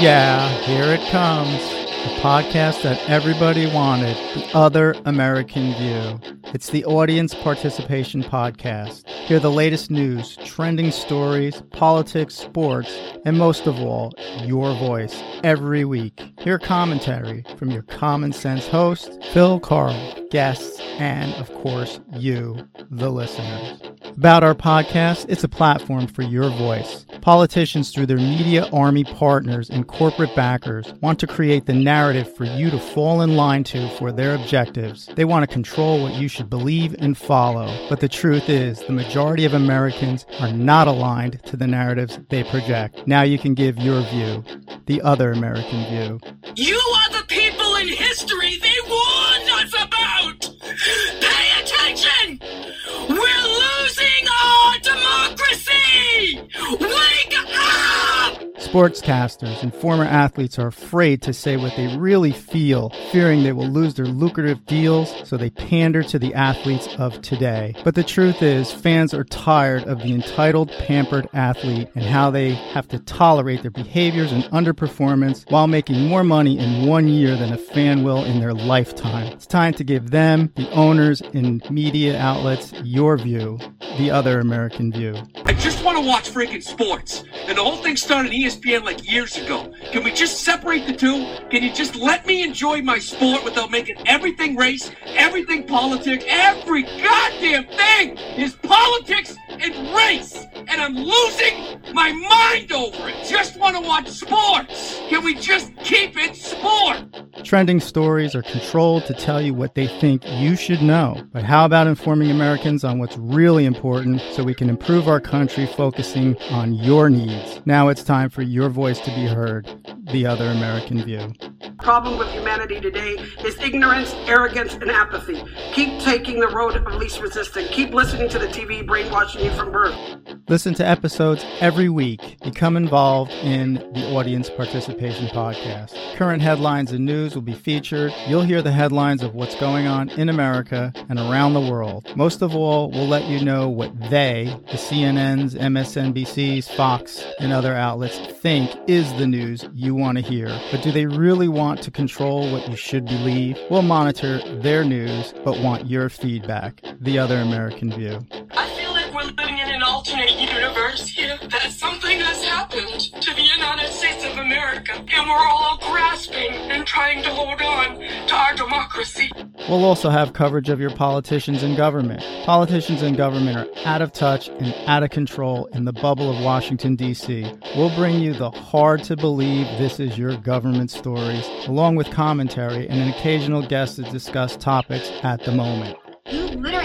Yeah, here it comes. The podcast that everybody wanted, The Other American View. It's the Audience Participation Podcast. Hear the latest news, trending stories, politics, sports, and most of all, your voice every week. Hear commentary from your common sense host, Phil Carl, guests, and of course, you, the listeners. About our podcast, it's a platform for your voice. Politicians, through their media army partners and corporate backers, want to create the narrative for you to fall in line to for their objectives. They want to control what you should believe and follow. But the truth is, the majority of Americans are not aligned to the narratives they project. Now you can give your view, the other American view. You are the people in history they Sportscasters and former athletes are afraid to say what they really feel, fearing they will lose their lucrative deals, so they pander to the athletes of today. But the truth is, fans are tired of the entitled, pampered athlete and how they have to tolerate their behaviors and underperformance while making more money in one year than a fan will in their lifetime. It's time to give them, the owners, and media outlets, your view, the other American view. I just want to watch freaking sports. And the whole thing started ESPN like years ago. Can we just separate the two? Can you just let me enjoy my sport without making everything race, everything politics, every goddamn thing is politics and race? And I'm losing my mind over it. Just want to watch sports. Can we just keep it sport? Trending stories are controlled to tell you what they think you should know. But how about informing Americans on what's really important so we can improve our country focusing on your needs? Now it's time for your voice to be heard. The other American view. Problem with humanity today is ignorance, arrogance, and apathy. Keep taking the road of least resistance. Keep listening to the TV brainwashing you from birth. Listen to episodes every week. Become involved in the Audience Participation Podcast. Current headlines and news will be featured. You'll hear the headlines of what's going on in America and around the world. Most of all, we'll let you know what they, the CNNs, MSNBCs, Fox, and other outlets, think is the news you want to hear. But do they really want to control what you should believe? We'll monitor their news, but want your feedback. The other American view. I feel like we're living in an alternate universe here. We're all grasping and trying to hold on to our democracy. We'll also have coverage of your politicians and government. Politicians and government are out of touch and out of control in the bubble of Washington, D.C. We'll bring you the hard to believe this is your government stories, along with commentary and an occasional guest to discuss topics at the moment.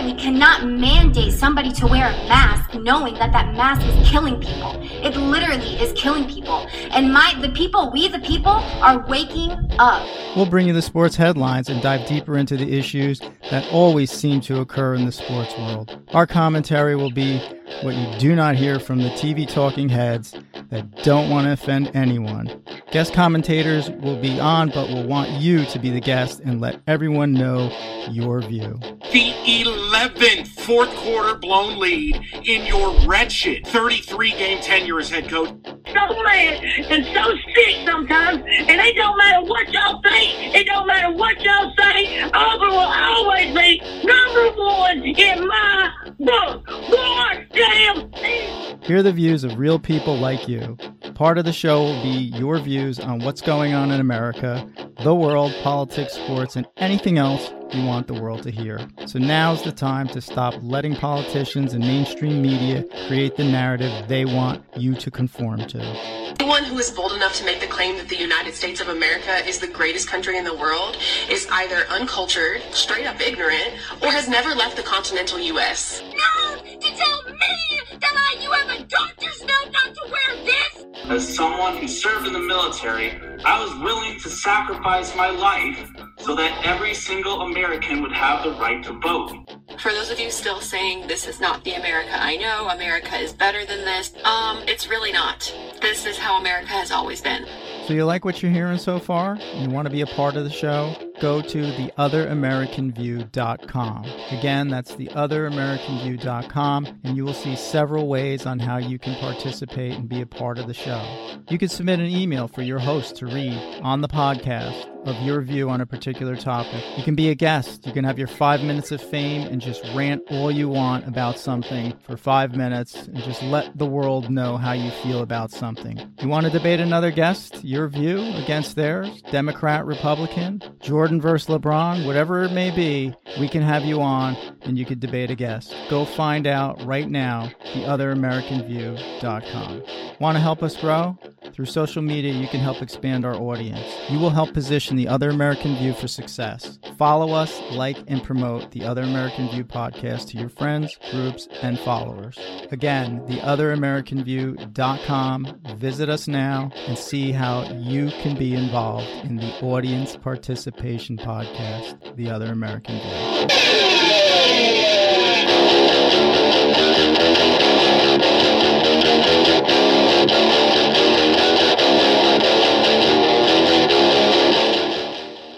Literally cannot mandate somebody to wear a mask knowing that that mask is killing people. It literally is killing people. And my the people, we the people are waking up. We'll bring you the sports headlines and dive deeper into the issues that always seem to occur in the sports world. Our commentary will be what you do not hear from the TV talking heads that don't want to offend anyone. Guest commentators will be on, but will want you to be the guest and let everyone know your view. The 11th fourth quarter blown lead in your wretched 33 game tenure as head coach. so mad and so sick sometimes, and it don't matter what y'all think, it don't matter what y'all say, Auburn will always be number one in my book. God damn thing. Hear the views of real people like you. Part of the show will be your views on what's going on in America, the world, politics, sports, and anything else you want the world to hear. So now's the time to stop letting politicians and mainstream media create the narrative they want you to conform to. Anyone who is bold enough to make the claim that the United States of America is the greatest country in the world is either uncultured, straight up ignorant, or has never left the continental U.S. No, to tell me that I, you have a doctor's note not to wear this? As someone who served in the military, I was willing to sacrifice my life so that every single American would have the right to vote. For those of you still saying this is not the America I know, America is better than this, um, it's really not. This is how America has always been. So you like what you're hearing so far? You want to be a part of the show? Go to theotheramericanview.com. Again, that's theotheramericanview.com, and you will see several ways on how you can participate and be a part of the show. You can submit an email for your host to read on the podcast of your view on a particular topic. You can be a guest. You can have your five minutes of fame and just rant all you want about something for five minutes and just let the world know how you feel about something. You want to debate another guest, your view against theirs, Democrat, Republican, Jordan versus LeBron, whatever it may be, we can have you on and you could debate a guest. Go find out right now, theotheramericanview.com. Want to help us grow? Through social media, you can help expand our audience. You will help position the Other American View for success. Follow us, like, and promote the Other American View podcast to your friends, groups, and followers. Again, theotheramericanview.com. Visit us now and see how you can be involved in the audience participation podcast, The Other American View.